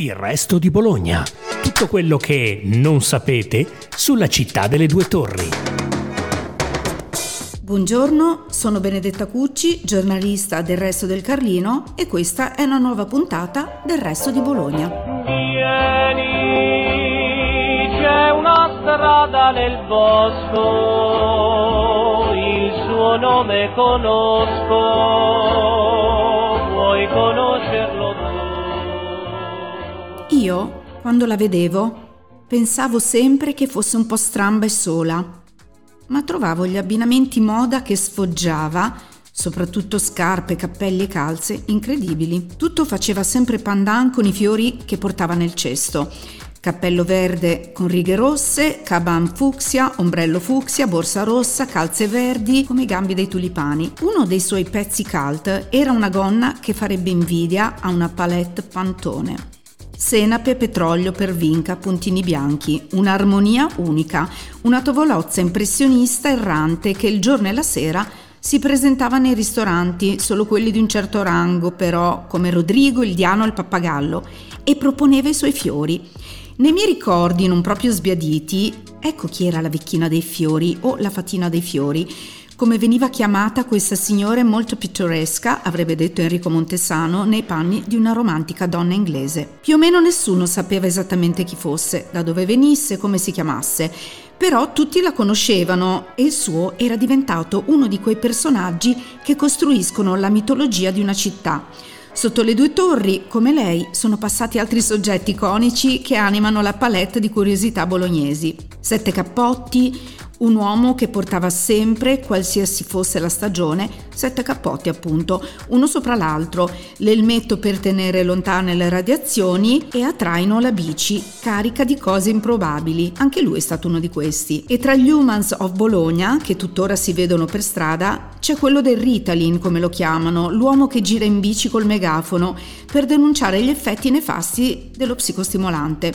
Il resto di Bologna. Tutto quello che non sapete sulla città delle due torri. Buongiorno, sono Benedetta Cucci, giornalista del Resto del Carlino e questa è una nuova puntata del Resto di Bologna. Vieni, c'è una strada nel bosco, il suo nome conosco, vuoi conoscerlo tu? Io, quando la vedevo, pensavo sempre che fosse un po' stramba e sola, ma trovavo gli abbinamenti moda che sfoggiava, soprattutto scarpe, cappelli e calze, incredibili. Tutto faceva sempre pandan con i fiori che portava nel cesto. Cappello verde con righe rosse, caban fucsia, ombrello fucsia, borsa rossa, calze verdi come i gambi dei tulipani. Uno dei suoi pezzi cult era una gonna che farebbe invidia a una palette pantone. Senape, petrolio per vinca, puntini bianchi, un'armonia unica, una tovolozza impressionista errante che il giorno e la sera si presentava nei ristoranti, solo quelli di un certo rango, però, come Rodrigo, il Diano e il Pappagallo, e proponeva i suoi fiori. Nei miei ricordi, non proprio sbiaditi, ecco chi era la vecchina dei fiori o la fatina dei fiori, come veniva chiamata questa signora molto pittoresca, avrebbe detto Enrico Montesano, nei panni di una romantica donna inglese. Più o meno nessuno sapeva esattamente chi fosse, da dove venisse, come si chiamasse, però tutti la conoscevano e il suo era diventato uno di quei personaggi che costruiscono la mitologia di una città. Sotto le due torri, come lei, sono passati altri soggetti iconici che animano la palette di curiosità bolognesi. Sette cappotti, un uomo che portava sempre, qualsiasi fosse la stagione, sette cappotti appunto, uno sopra l'altro, l'elmetto per tenere lontane le radiazioni e a traino la bici, carica di cose improbabili. Anche lui è stato uno di questi. E tra gli Humans of Bologna, che tuttora si vedono per strada, c'è quello del Ritalin, come lo chiamano, l'uomo che gira in bici col megafono per denunciare gli effetti nefasti dello psicostimolante.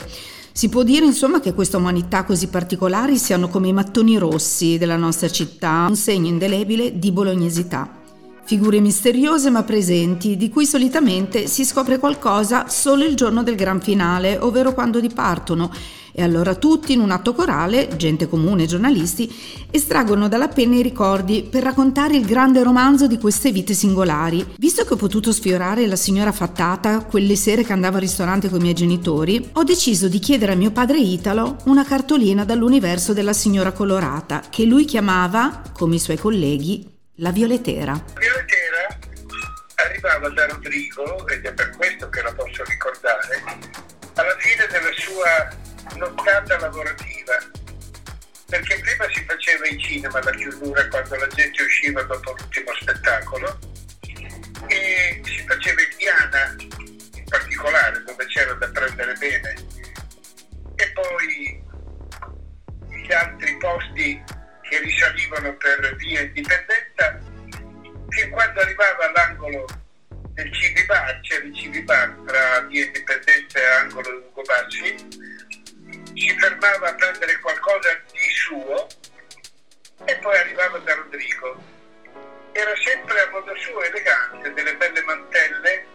Si può dire insomma che queste umanità così particolari siano come i mattoni rossi della nostra città, un segno indelebile di bolognesità. Figure misteriose ma presenti, di cui solitamente si scopre qualcosa solo il giorno del gran finale, ovvero quando dipartono, e allora tutti, in un atto corale, gente comune, giornalisti, estraggono dalla penna i ricordi per raccontare il grande romanzo di queste vite singolari. Visto che ho potuto sfiorare la signora fattata quelle sere che andavo al ristorante con i miei genitori, ho deciso di chiedere a mio padre Italo una cartolina dall'universo della signora colorata, che lui chiamava, come i suoi colleghi, la violetera. Violetera arrivava da Rodrigo, ed è per questo che la posso ricordare, alla fine della sua nottata lavorativa. Perché prima si faceva in cinema la chiusura quando la gente usciva dopo l'ultimo spettacolo e si faceva in Diana in particolare dove c'era da prendere bene e poi gli altri posti che risalivano per via Indipendenza fin quando arrivava all'angolo del Civi Bar, c'era il tra via Indipendenza e angolo Ugo Bassi, si fermava a prendere qualcosa di suo e poi arrivava da Rodrigo. Era sempre a modo suo elegante, delle belle mantelle,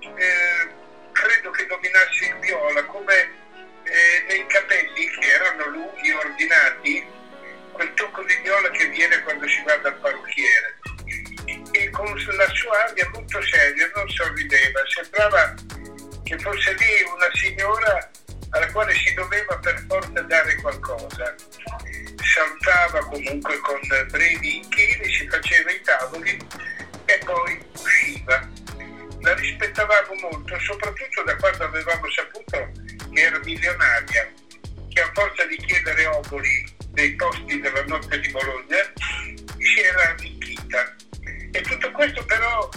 eh, sembrava che fosse lì una signora alla quale si doveva per forza dare qualcosa. Saltava comunque con brevi inchini, si faceva i tavoli e poi usciva. La rispettavamo molto, soprattutto da quando avevamo saputo che era milionaria, che a forza di chiedere oboli dei posti della notte di Bologna si era arricchita e tutto questo però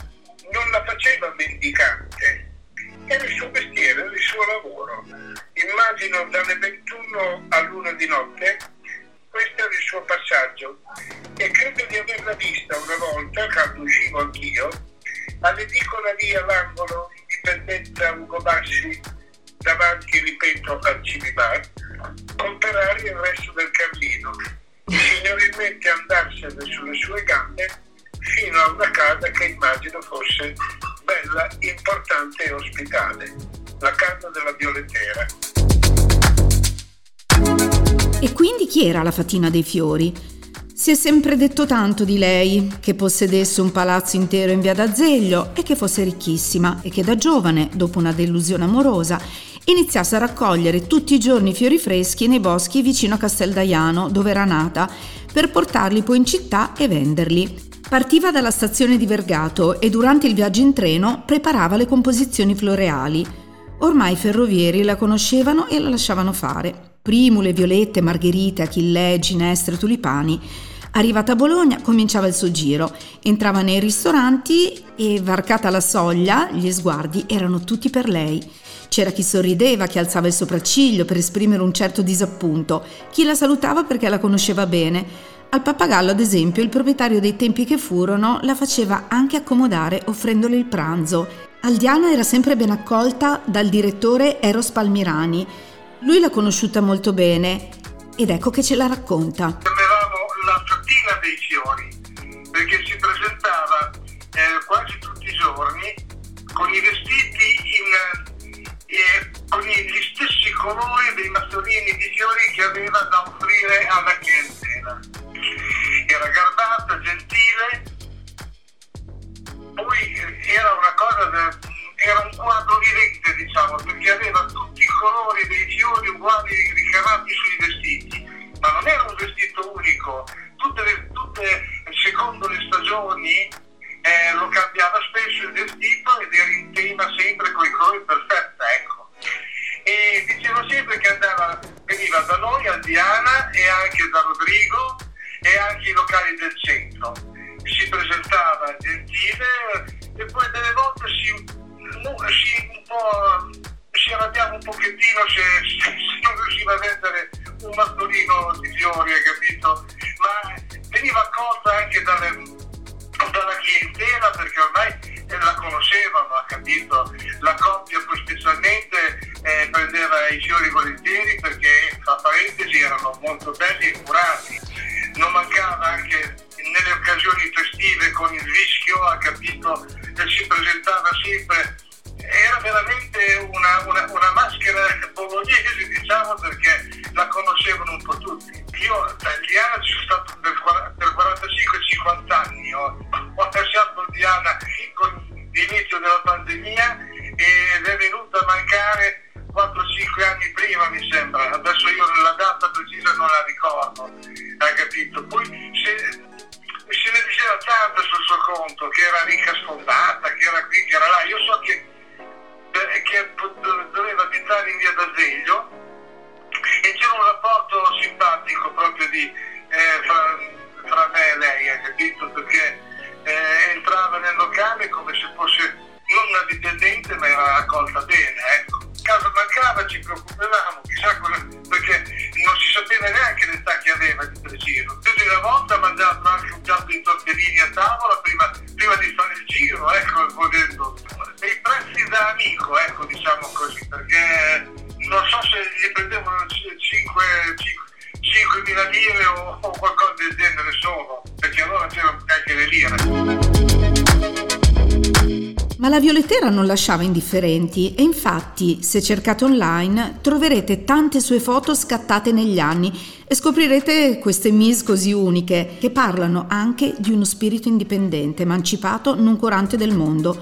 non la faceva mendicante, era il suo mestiere, era il suo lavoro. Immagino dalle 21 all'1 di notte questo era il suo passaggio e credo di averla vista una volta, quando uscivo anch'io, all'edicola lì all'angolo Indipendenza Ugo Bassi, davanti, ripeto, al Civibar, comprare il resto del Carlino e signorilmente andarsene sulle sue gambe fino a una casa che immagino fosse bella, importante e ospitale. la casa della violettera. E quindi chi era la Fatina dei Fiori? Si è sempre detto tanto di lei, che possedesse un palazzo intero in via d'Azeglio e che fosse ricchissima e che da giovane, dopo una delusione amorosa, iniziasse a raccogliere tutti i giorni fiori freschi nei boschi vicino a Casteldaiano, dove era nata, per portarli poi in città e venderli. Partiva dalla stazione di Vergato e durante il viaggio in treno preparava le composizioni floreali. Ormai i ferrovieri la conoscevano e la lasciavano fare primule, violette, margherite, achillee, ginestre, tulipani. Arrivata a Bologna cominciava il suo giro, entrava nei ristoranti e varcata la soglia gli sguardi erano tutti per lei. C'era chi sorrideva, chi alzava il sopracciglio per esprimere un certo disappunto, chi la salutava perché la conosceva bene. Al pappagallo, ad esempio, il proprietario dei tempi che furono la faceva anche accomodare offrendole il pranzo. Aldiana era sempre ben accolta dal direttore Eros Palmirani, lui l'ha conosciuta molto bene ed ecco che ce la racconta. Avevamo la fattina dei fiori perché si presentava eh, quasi tutti i giorni uguali ricavati sui vestiti, ma non era un vestito unico, tutte, le, tutte secondo le stagioni eh, lo cambiava spesso il vestito ed era in tema sempre con i colori perfetti, ecco. E diceva sempre che andava, veniva da noi, a Diana e anche da Rodrigo e anche i locali del centro. Si presentava gentile e poi delle volte si, si un po' ci arrabbiava un pochettino se, se, non riusciva a vendere un mattolino di fiori, hai capito? Ma veniva accolta anche dalle, dalla clientela perché ormai la conoscevano, ha capito? La coppia poi specialmente eh, prendeva i fiori volentieri perché, tra parentesi, erano molto belli e curati. Non mancava anche nelle occasioni festive con il rischio, ha capito? E si presentava sempre era veramente una, una, una, maschera bolognese, diciamo, perché la conoscevano un po' tutti. Io da Diana ci sono stato per, per 45-50 anni, ho, ho lasciato Diana con l'inizio della pandemia ed è venuta a mancare 4-5 anni prima, mi sembra. Adesso io la data precisa non la ricordo, hai capito? Poi se, se ne diceva tanto sul suo conto, che era ricca sfondata, che era qui, che era là. Io so che abitare in via d'Azeglio e c'era un rapporto Ma la violettera non lasciava indifferenti e infatti, se cercate online, troverete tante sue foto scattate negli anni e scoprirete queste miss così uniche che parlano anche di uno spirito indipendente, emancipato, non curante del mondo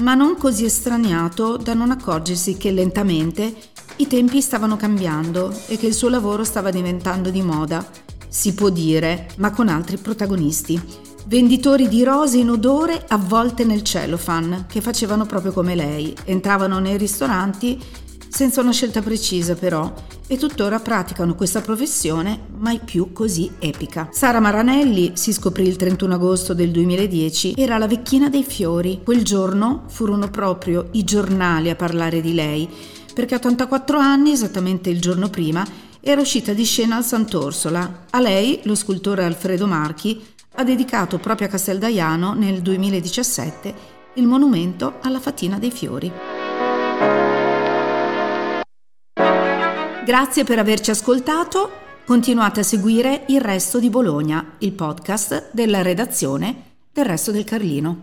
ma non così estraniato da non accorgersi che lentamente i tempi stavano cambiando e che il suo lavoro stava diventando di moda. Si può dire, ma con altri protagonisti. Venditori di rose in odore avvolte nel cellophane, che facevano proprio come lei. Entravano nei ristoranti senza una scelta precisa però, e tuttora praticano questa professione mai più così epica. Sara Maranelli, si scoprì il 31 agosto del 2010, era la vecchina dei fiori. Quel giorno furono proprio i giornali a parlare di lei, perché a 84 anni, esattamente il giorno prima, era uscita di scena al Sant'Orsola. A lei, lo scultore Alfredo Marchi, ha dedicato proprio a Casteldaiano nel 2017 il monumento alla Fatina dei Fiori. Grazie per averci ascoltato. Continuate a seguire Il Resto di Bologna, il podcast della redazione del Resto del Carlino.